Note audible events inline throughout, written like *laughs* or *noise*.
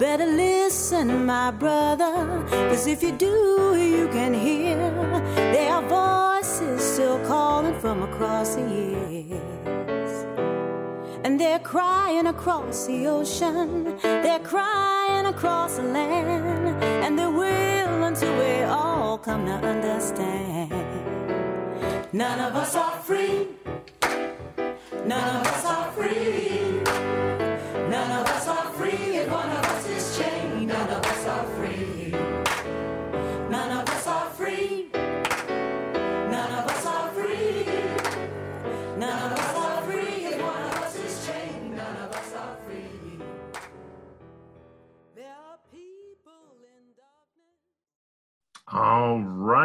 better listen, my brother, cause if you do, you can hear there are voices still calling from across the years. And they're crying across the ocean, they're crying across the land, and they will until we all come to understand. None of us are free. None of us are free.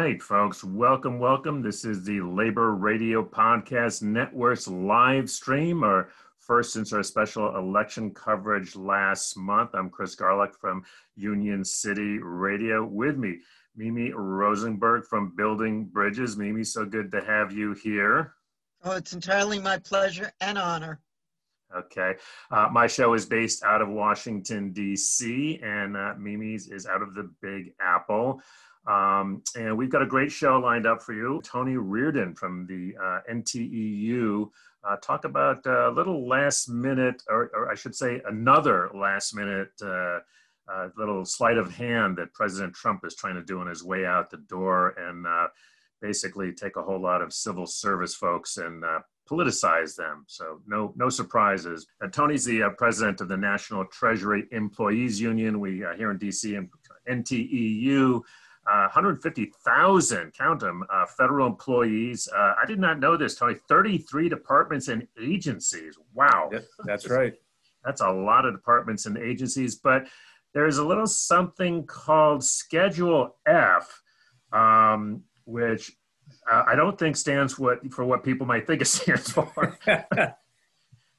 Right, folks. Welcome, welcome. This is the Labor Radio Podcast Network's live stream, our first since our special election coverage last month. I'm Chris Garlick from Union City Radio. With me, Mimi Rosenberg from Building Bridges. Mimi, so good to have you here. Oh, it's entirely my pleasure and honor. Okay. Uh, my show is based out of Washington, D.C., and uh, Mimi's is out of the Big Apple. Um, and we've got a great show lined up for you. Tony Reardon from the uh, NTEU. Uh, talk about a little last minute, or, or I should say, another last minute uh, uh, little sleight of hand that President Trump is trying to do on his way out the door and uh, basically take a whole lot of civil service folks and uh, politicize them. So no no surprises. Uh, Tony's the uh, president of the National Treasury Employees Union. We uh, here in DC and NTEU. Uh, 150,000, count them, uh, federal employees. Uh, I did not know this, Tony. 33 departments and agencies. Wow. That's right. That's a lot of departments and agencies. But there's a little something called Schedule F, um, which uh, I don't think stands what, for what people might think it *laughs* stands for. *laughs*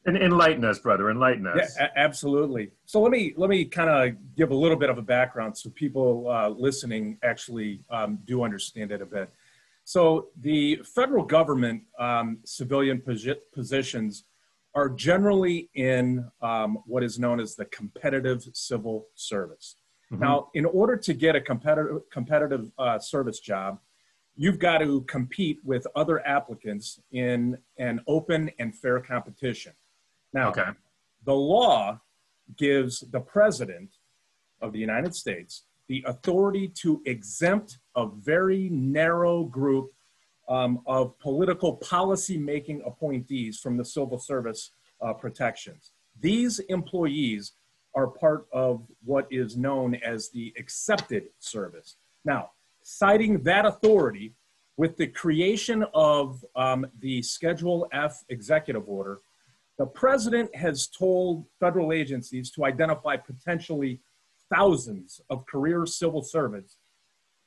and enlighten us, brother. Enlighten us. Yeah, absolutely. So let me let me kind of give a little bit of a background so people uh, listening actually um, do understand it a bit. So the federal government um, civilian posi- positions are generally in um, what is known as the competitive civil service. Mhm. Now, in order to get a competitive competitive uh, service job, you've got to compete with other applicants in an open and fair competition. Now, Okay. the law gives the president of the United States the authority to exempt a very narrow group um, of political policy making appointees from the civil service uh, protections. These employees are part of what is known as the excepted service. Now, citing that authority with the creation of um, the Schedule F executive order, the president has told federal agencies to identify potentially thousands of career civil servants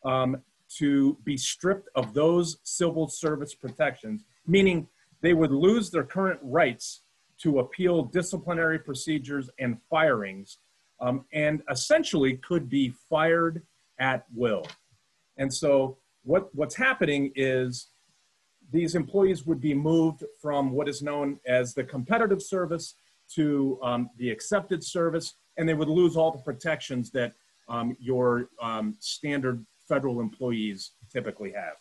um, to be stripped of those civil service protections, meaning they would lose their current rights to appeal disciplinary procedures and firings, um, and essentially could be fired at will. And so, what, what's happening is these employees would be moved from what is known as the competitive service to um, the excepted service, and they would lose all the protections that um, your um, standard federal employees typically have.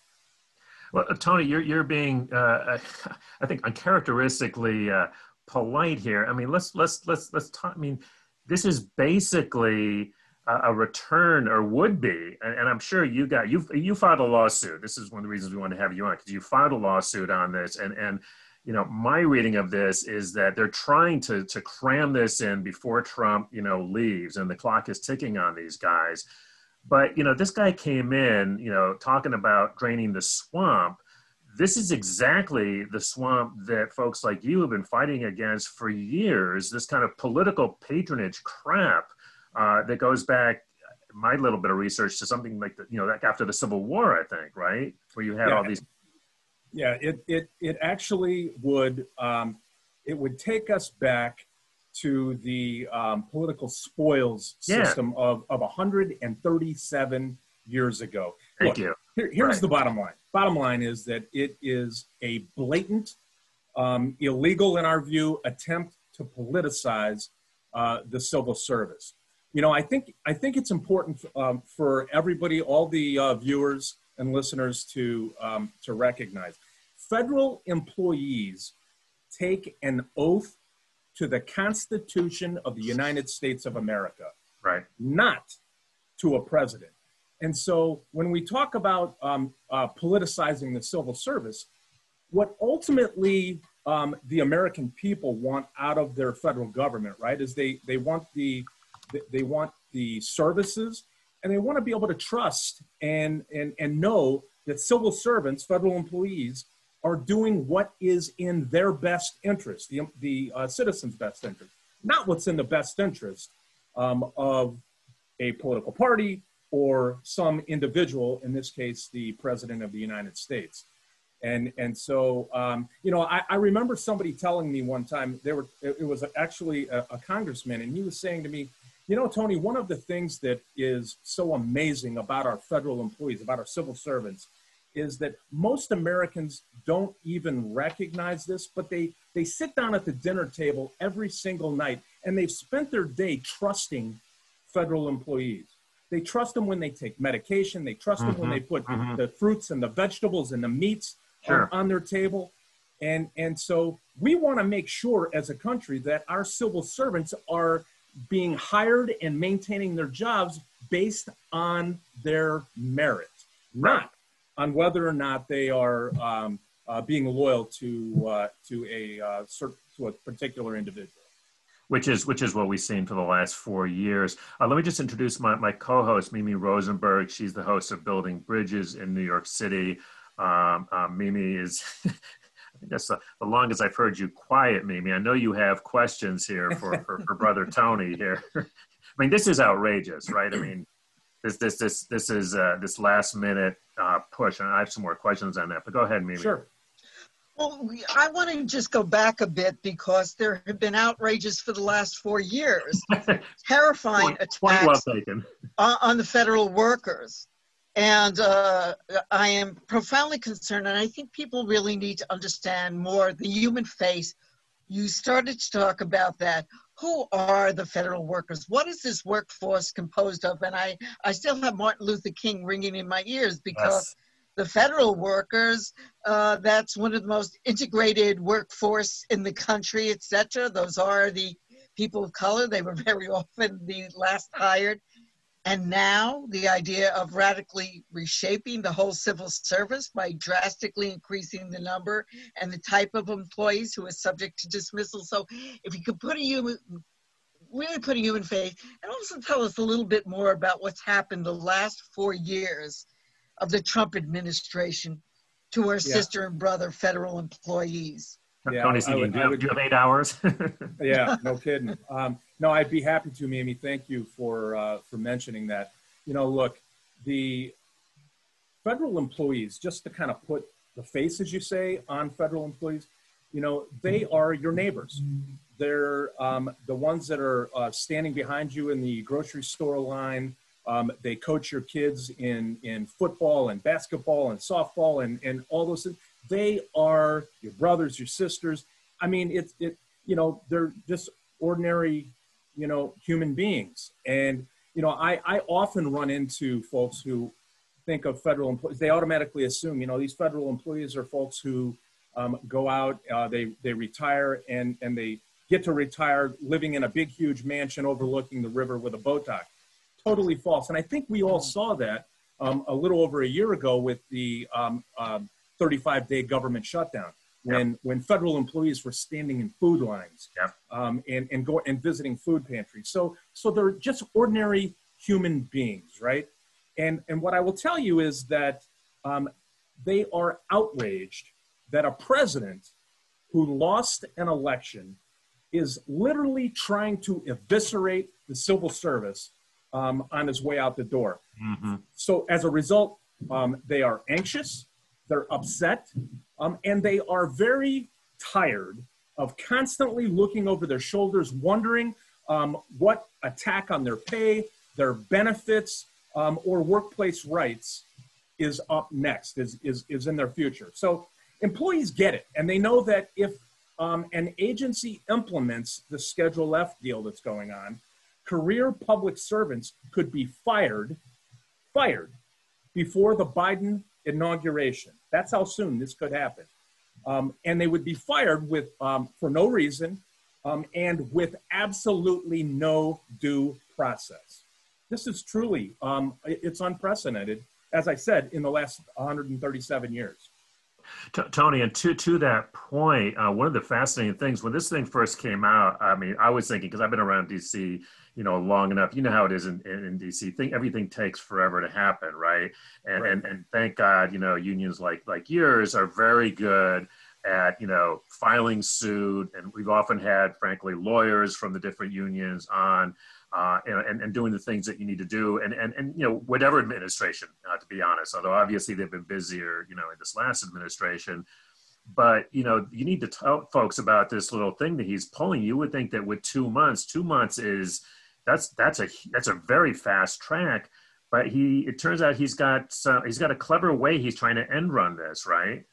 Well, uh, Tony, you're you're being, uh, *laughs* I think, uncharacteristically uh, polite here. I mean, let's let's let's let's talk. I mean, this is basically a, return, or would be, and, and I'm sure you got you you filed a lawsuit. This is one of the reasons we want to have you on because you filed a lawsuit on this, and and you know my reading of this is that they're trying to to cram this in before Trump you know leaves, and the clock is ticking on these guys. But you know, this guy came in, you know, talking about draining the swamp. This is exactly the swamp that folks like you have been fighting against for years. This kind of political patronage crap uh, that goes back, my little bit of research to something like the, you know, like after the Civil War, I think, right, where you had Yeah. all these. Yeah, it it it actually would um, it would take us back to the um, political spoils Yeah. system of of 137 years ago. Thank Look, you. Here, here's Right. the bottom line. Bottom line is that it is a blatant, um, illegal in our view, attempt to politicize uh, the civil service. You know, I think I think it's important um, for everybody, all the uh, viewers and listeners, to um, to recognize federal employees take an oath to the Constitution of the United States of America, Right. not to a president. And so, when we talk about um, uh, politicizing the civil service, what ultimately um, the American people want out of their federal government, right, is they they want the they want the services and they want to be able to trust and and and know that civil servants, federal employees, are doing what is in their best interest, the the uh, citizens' best interest, not what's in the best interest um, of a political party or some individual, in this case, the president of the United States. And, and so, um, you know, I, I, remember somebody telling me one time, there were, it, was actually a, a, congressman, and he was saying to me, you know, Tony, one of the things that is so amazing about our federal employees, about our civil servants, is that most Americans don't even recognize this, but they, they sit down at the dinner table every single night and they've spent their day trusting federal employees. They trust them when they take medication. They trust mm-hmm, them when they put mm-hmm. the fruits and the vegetables and the meats sure. on, on their table. And, and so we want to make sure as a country that our civil servants are being hired and maintaining their jobs based on their merit, not on whether or not they are um, uh, being loyal to, uh, to, a, uh, to a particular individual which is which is what we've seen for the last four years. Uh, let me just introduce my, my co-host Mimi Rosenberg. She's the host of Building Bridges in New York City. Um, uh, Mimi is. *laughs* That's the, the, longest I've heard you quiet, Mimi. I know you have questions here for, for, for brother *laughs* Tony here. I mean, this is outrageous, right? I *clears throat* mean, this this this this is uh, this last minute uh, push, and I have some more questions on that. But go ahead, Mimi. Sure. Well, I want to just go back a bit because there have been outrages for the last four years, *laughs* terrifying point, attacks point on the federal workers. And uh, I am profoundly concerned, and I think people really need to understand more the human face. You started to talk about that. Who are the federal workers? What is this workforce composed of? And I, I still have Martin Luther King ringing in my ears because. Yes the federal workers, uh, that's one of the most integrated workforce in the country, etc. Those are the people of color. They were very *laughs* often the last hired. And now the idea of radically reshaping the whole civil service by drastically increasing the number and the type of employees who are subject to dismissal. So if you could put a human, really put a human face and also tell us a little bit more about what's happened the last four years of the Trump administration to our yeah. sister and brother federal employees. Yeah, Tony, I would, do, you, would, do you have eight hours? *laughs* yeah, no kidding. Um, no, I'd be happy to, Mimi. Thank you for uh, for mentioning that. You know, look, the federal employees, just to kind of put the face, as you say, on federal employees, you know, they are your neighbors. They're um, the ones that are uh, standing behind you in the grocery store line, um, they coach your kids in, in football and basketball and softball and, and all those things. They are your brothers, your sisters. I mean, it's, it, you know, they're just ordinary, you know, human beings. And, you know, I, I often run into folks who think of federal employees, they automatically assume, you know, these federal employees are folks who um, go out, uh, they, they retire and, and they get to retire living in a big, huge mansion overlooking the river with a boat dock totally false. And I think we all saw that um, a little over a year ago with the um, uh, 35 day government shutdown when, yep. when federal employees were standing in food lines yep. um, and, and, go, and visiting food pantries. So, so they're just ordinary human beings, right? And, and what I will tell you is that um, they are outraged that a president who lost an election is literally trying to eviscerate the civil service um, on his way out the door. Mm-hmm. So as a result, um, they are anxious, they're upset, um, and they are very tired of constantly looking over their shoulders, wondering um, what attack on their pay, their benefits, um, or workplace rights is up next, is, is, is in their future. So employees get it, and they know that if um, an agency implements the Schedule F deal that's going on, career public servants could be fired, fired before the Biden inauguration. That's how soon this could happen. Um, and they would be fired with um, for no reason um, and with absolutely no due process. This is truly um, it's unprecedented, as I said, in the last 137 years. Tony, and to to that point, uh, one of the fascinating things when this thing first came out, I mean, I was thinking because I've been around DC, you know, long enough. You know how it is in, in, in DC. Think everything takes forever to happen, right? And, right. and and thank God, you know, unions like like yours are very good at you know filing suit, and we've often had, frankly, lawyers from the different unions on uh, and, and doing the things that you need to do and, and, and you know whatever administration uh, to be honest although obviously they've been busier you know in this last administration but you know you need to tell folks about this little thing that he's pulling you would think that with two months two months is that's that's a that's a very fast track but he it turns out he's got he's got a clever way he's trying to end run this right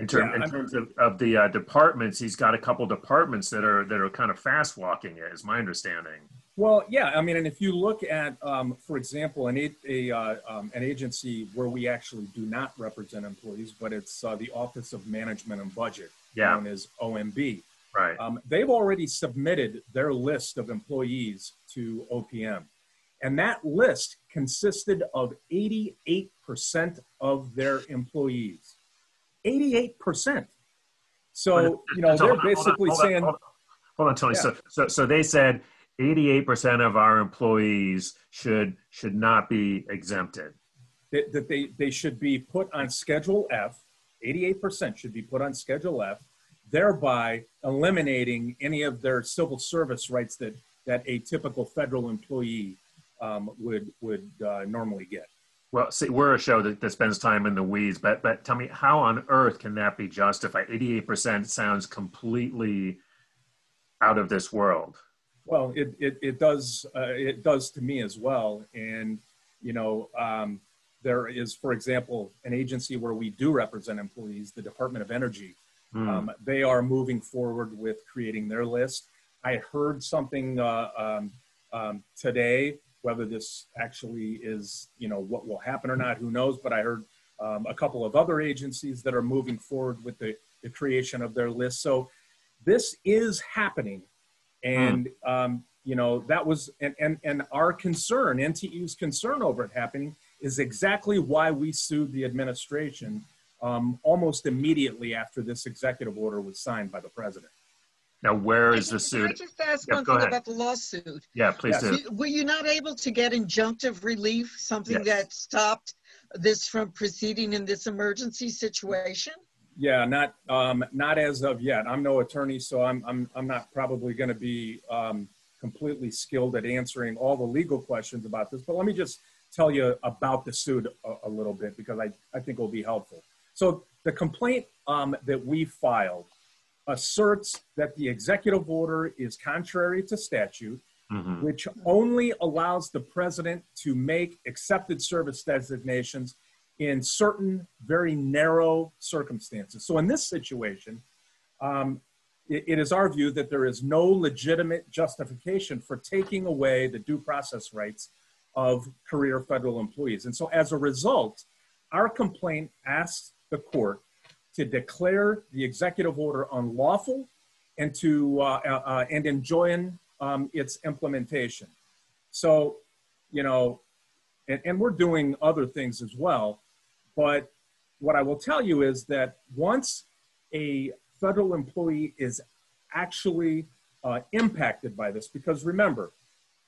in, term, yeah, in terms of, of the uh, departments, he's got a couple departments that are that are kind of fast walking it, is my understanding. Well, yeah, I mean, and if you look at, um, for example, an a, uh, um, an agency where we actually do not represent employees, but it's uh, the Office of Management and Budget, yeah. known as OMB. Right. Um, they've already submitted their list of employees to OPM, and that list consisted of 88% of their employees. 88%. So, you know, they're basically saying. Hold on, Tony. Yeah. So, so, so they said 88% of our employees should should not be exempted. That, that they, they should be put on Schedule F. 88% should be put on Schedule F, thereby eliminating any of their civil service rights that, that a typical federal employee um, would, would uh, normally get. Well, see, we're a show that, that spends time in the weeds, but but tell me, how on earth can that be justified? Eighty-eight percent sounds completely out of this world. Well, it it, it does uh, it does to me as well, and you know, um, there is, for example, an agency where we do represent employees, the Department of Energy. Mm. Um, they are moving forward with creating their list. I heard something uh, um, um today whether this actually is, you know, what will happen or not, who knows? But I heard um, a couple of other agencies that are moving forward with the, the creation of their list. So this is happening. And, mm. um, you know, that was, and, and, and our concern, NTEU's concern over it happening is exactly why we sued the administration um, almost immediately after this executive order was signed by the president. Now, where is the suit? Can I just ask yep, one thing ahead. about the lawsuit? Yeah, please yes. do. Were you not able to get injunctive relief, something yes. that stopped this from proceeding in this emergency situation? Yeah, not um, not as of yet. I'm no attorney, so I'm I'm I'm not probably going to be um, completely skilled at answering all the legal questions about this. But let me just tell you about the suit a, a little bit because I I think it will be helpful. So the complaint um, that we filed asserts that the executive order is contrary to statute, mm-hmm. which only allows the president to make excepted service designations in certain very narrow circumstances. So, in this situation, um, it, it is our view that there is no legitimate justification for taking away the due process rights of career federal employees. And so, as a result, our complaint asks the court to declare the executive order unlawful and to uh, uh, uh, and enjoin um, its implementation. So, you know, and, and we're doing other things as well. But what I will tell you is that once a federal employee is actually uh, impacted by this, because remember,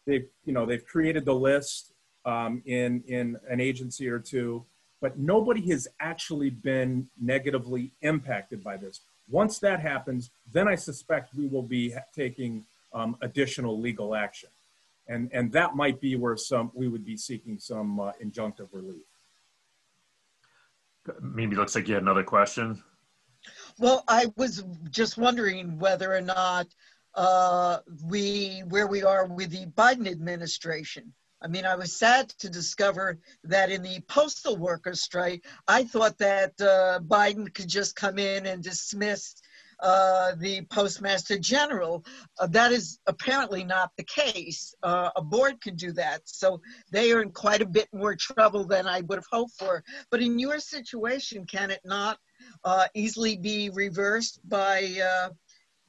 they've you know they've created the list um, in in an agency or two but nobody has actually been negatively impacted by this. Once that happens, then I suspect we will be taking um, additional legal action. And, and that might be where some we would be seeking some uh, injunctive relief. Maybe looks like you had another question. Well, I was just wondering whether or not uh, we, where we are with the Biden administration, I mean, I was sad to discover that in the postal workers strike, I thought that uh, Biden could just come in and dismiss uh, the postmaster general. Uh, that is apparently not the case. Uh, a board can do that. So they are in quite a bit more trouble than I would have hoped for. But in your situation, can it not uh, easily be reversed by uh,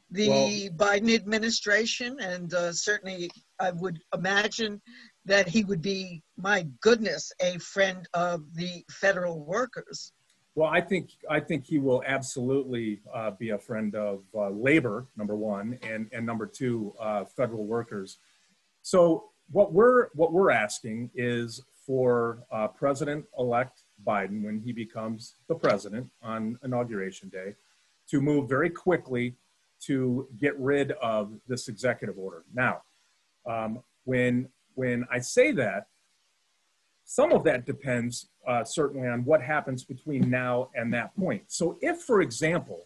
the well, Biden administration? And uh, certainly, I would imagine that he would be, my goodness, a friend of the federal workers. Well, I think I think he will absolutely uh, be a friend of uh, labor, number one, and and number two, uh, federal workers. So what we're what we're asking is for uh, President-elect Biden, when he becomes the president on inauguration day, to move very quickly to get rid of this executive order. Now, um, when when I say that, some of that depends uh, certainly on what happens between now and that point. So, if, for example,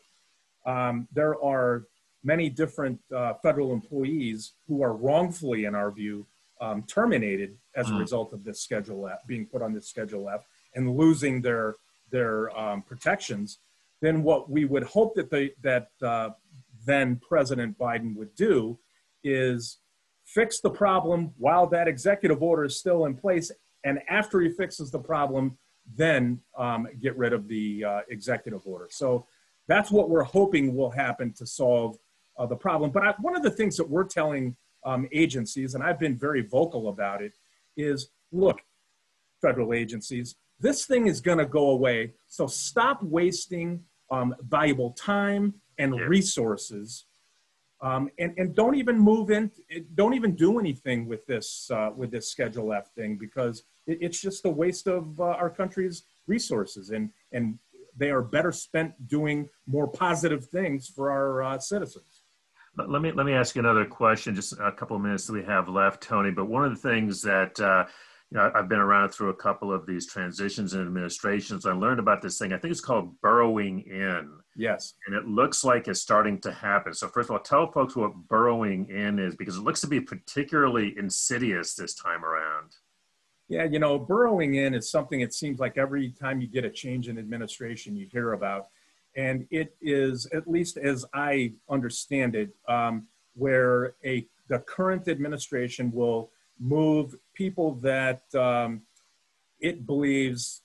um, there are many different uh, federal employees who are wrongfully, in our view, um, terminated as a mm. result of this Schedule F, being put on this Schedule F, and losing their their um, protections, then what we would hope that they that uh, then President Biden would do is fix the problem while that executive order is still in place. And after he fixes the problem, then um, get rid of the uh, executive order. So that's what we're hoping will happen to solve uh, the problem. But I, one of the things that we're telling um, agencies, and I've been very vocal about it, is look, federal agencies, this thing is going to go away. So stop wasting um, valuable time and yeah. resources um, and, and don't even move in, don't even do anything with this, uh, with this Schedule F thing because it, it's just a waste of uh, our country's resources and, and they are better spent doing more positive things for our uh, citizens. Let me let me ask you another question. Just a couple of minutes that we have left, Tony. But one of the things that uh, you know, I've been around through a couple of these transitions and administrations. I learned about this thing. I think it's called burrowing in. Yes. And it looks like it's starting to happen. So, first of all, tell folks what burrowing in is because it looks to be particularly insidious this time around. Yeah, you know, burrowing in is something it seems like every time you get a change in administration, you hear about. And it is, at least as I understand it, um, where a the current administration will move people that um, it believes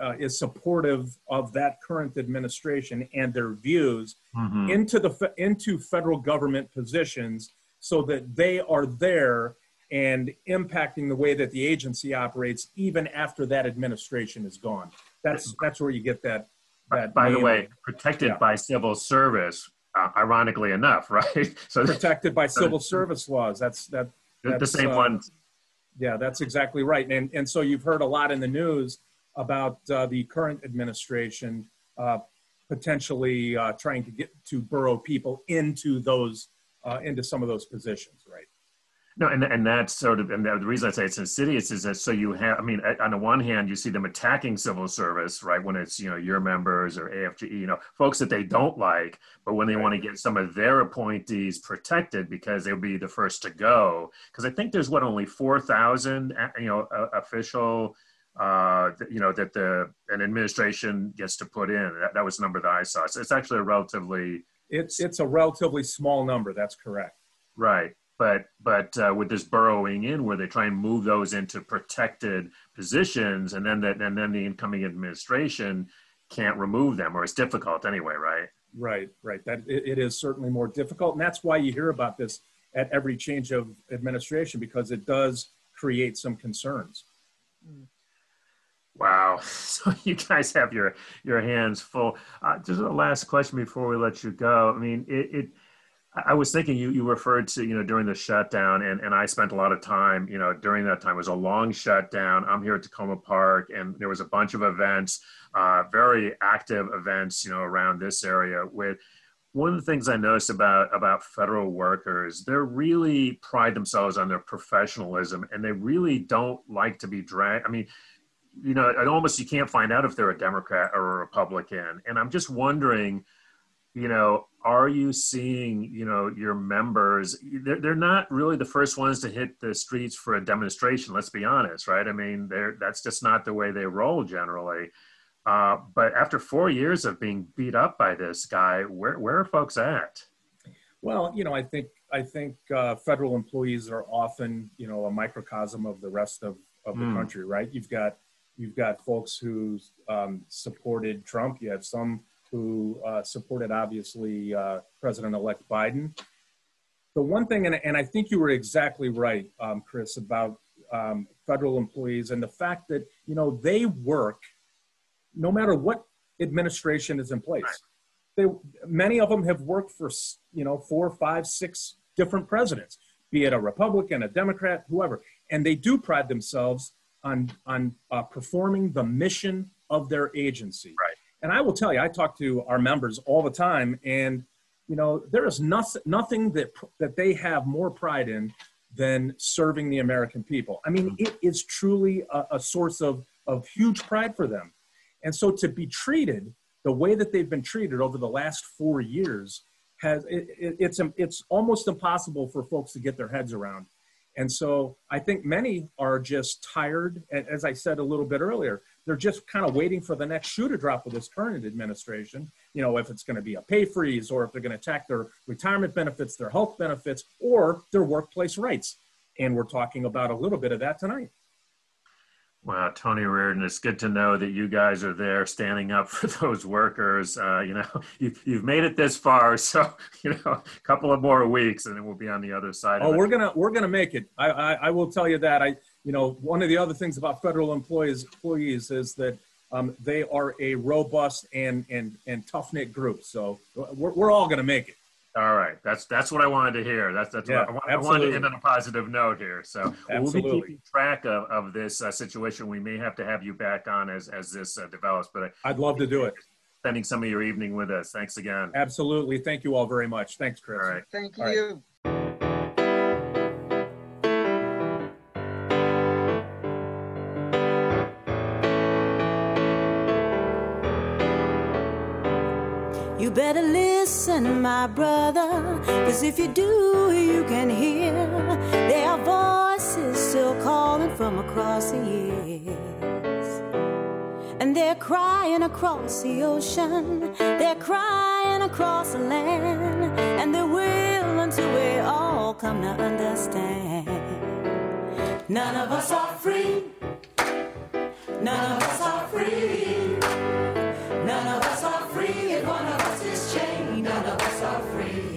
uh, is supportive of that current administration and their views mm-hmm. into the into federal government positions so that they are there and impacting the way that the agency operates even after that administration is gone that's that's where you get that that by the way protected yeah. by civil service uh, ironically enough *laughs* right so protected by *laughs* civil service laws that's that that's, the same uh, ones yeah, that's exactly right. And, and so you've heard a lot in the news about uh, the current administration uh, potentially uh, trying to get to burrow people into those uh, into some of those positions, right? No, and and that's sort of and the reason I say it's insidious is that so you have I mean on the one hand you see them attacking civil service right when it's you know your members or AFGE you know folks that they don't like but when they right. want to get some of their appointees protected because they'll be the first to go because I think there's what only four thousand you know official uh, you know that the an administration gets to put in. That, that was the number that I saw. So it's actually a relatively it's it's a relatively small number that's correct. Right. But but uh, with this burrowing in where they try and move those into protected positions and then that and then the incoming administration can't remove them or it's difficult anyway right? Right right. That it, it is certainly more difficult. And that's why you hear about this at every change of administration because it does create some concerns wow. *laughs* So you guys have your your hands full. Uh, just a last question before we let you go. I mean it, it I was thinking you, you referred to, you know, during the shutdown and, and I spent a lot of time, you know, during that time. It was a long shutdown. I'm here at Takoma Park and there was a bunch of events, uh, very active events, you know, around this area. With one of the things I noticed about, about federal workers, they really pride themselves on their professionalism and they really don't like to be dragged. I mean, you know, almost you can't find out if they're a Democrat or a Republican. And I'm just wondering, you know, are you seeing, you know, your members? They're, they're not really the first ones to hit the streets for a demonstration. Let's be honest, right? I mean, they're that's just not the way they roll generally. Uh, but after four years of being beat up by this guy, where, where are folks at? Well, you know, I think I think uh, federal employees are often, you know, a microcosm of the rest of, of the mm. country, right? You've got you've got folks who um, supported Trump. You have some who uh, supported, obviously, uh, President-elect Biden. The one thing, and, and I think you were exactly right, um, Chris, about um, federal employees and the fact that you know they work no matter what administration is in place. They, many of them have worked for you know four, five, six different presidents, be it a Republican, a Democrat, whoever, and they do pride themselves on on uh, performing the mission of their agency. Right. And I will tell you, I talk to our members all the time, and you know there is nothing nothing that that they have more pride in than serving the American people. I mean, it is truly a, a source of of huge pride for them. And so to be treated the way that they've been treated over the last four years has it, it, it's it's almost impossible for folks to get their heads around. And so I think many are just tired. And As I said a little bit earlier, they're just kind of waiting for the next shoe to drop with this current administration. You know, if it's going to be a pay freeze or if they're going to attack their retirement benefits, their health benefits, or their workplace rights. And we're talking about a little bit of that tonight. Wow, Tony Reardon, it's good to know that you guys are there standing up *laughs* for those workers. Uh, you know, *laughs* you've, you've made it this far, *laughs* so you know, a couple of more weeks, and then we'll be on the other side. Oh, we're gonna we're gonna make it. I, I, I will tell you that. I you know one of the other things about federal employees employees is that um, they are a robust and and and tough knit group. So we're we're all gonna make it. All right, that's that's what I wanted to hear. That's that's yeah, what I, I, wanted to end on a positive note here. So absolutely. we'll be keeping track of, of this uh, situation. We may have to have you back on as as this uh, develops. But I, I'd love to do it. Spending some of your evening with us. Thanks again. Absolutely. Thank you all very much. Thanks, Chris. All right. Thank you. You listen, my brother, cause if you do, you can hear their voices still calling from across the years. And they're crying across the ocean, they're crying across the land, and they will until we all come to understand. None of us are free, none of us are free, none of us are free, and one of us is chained are free.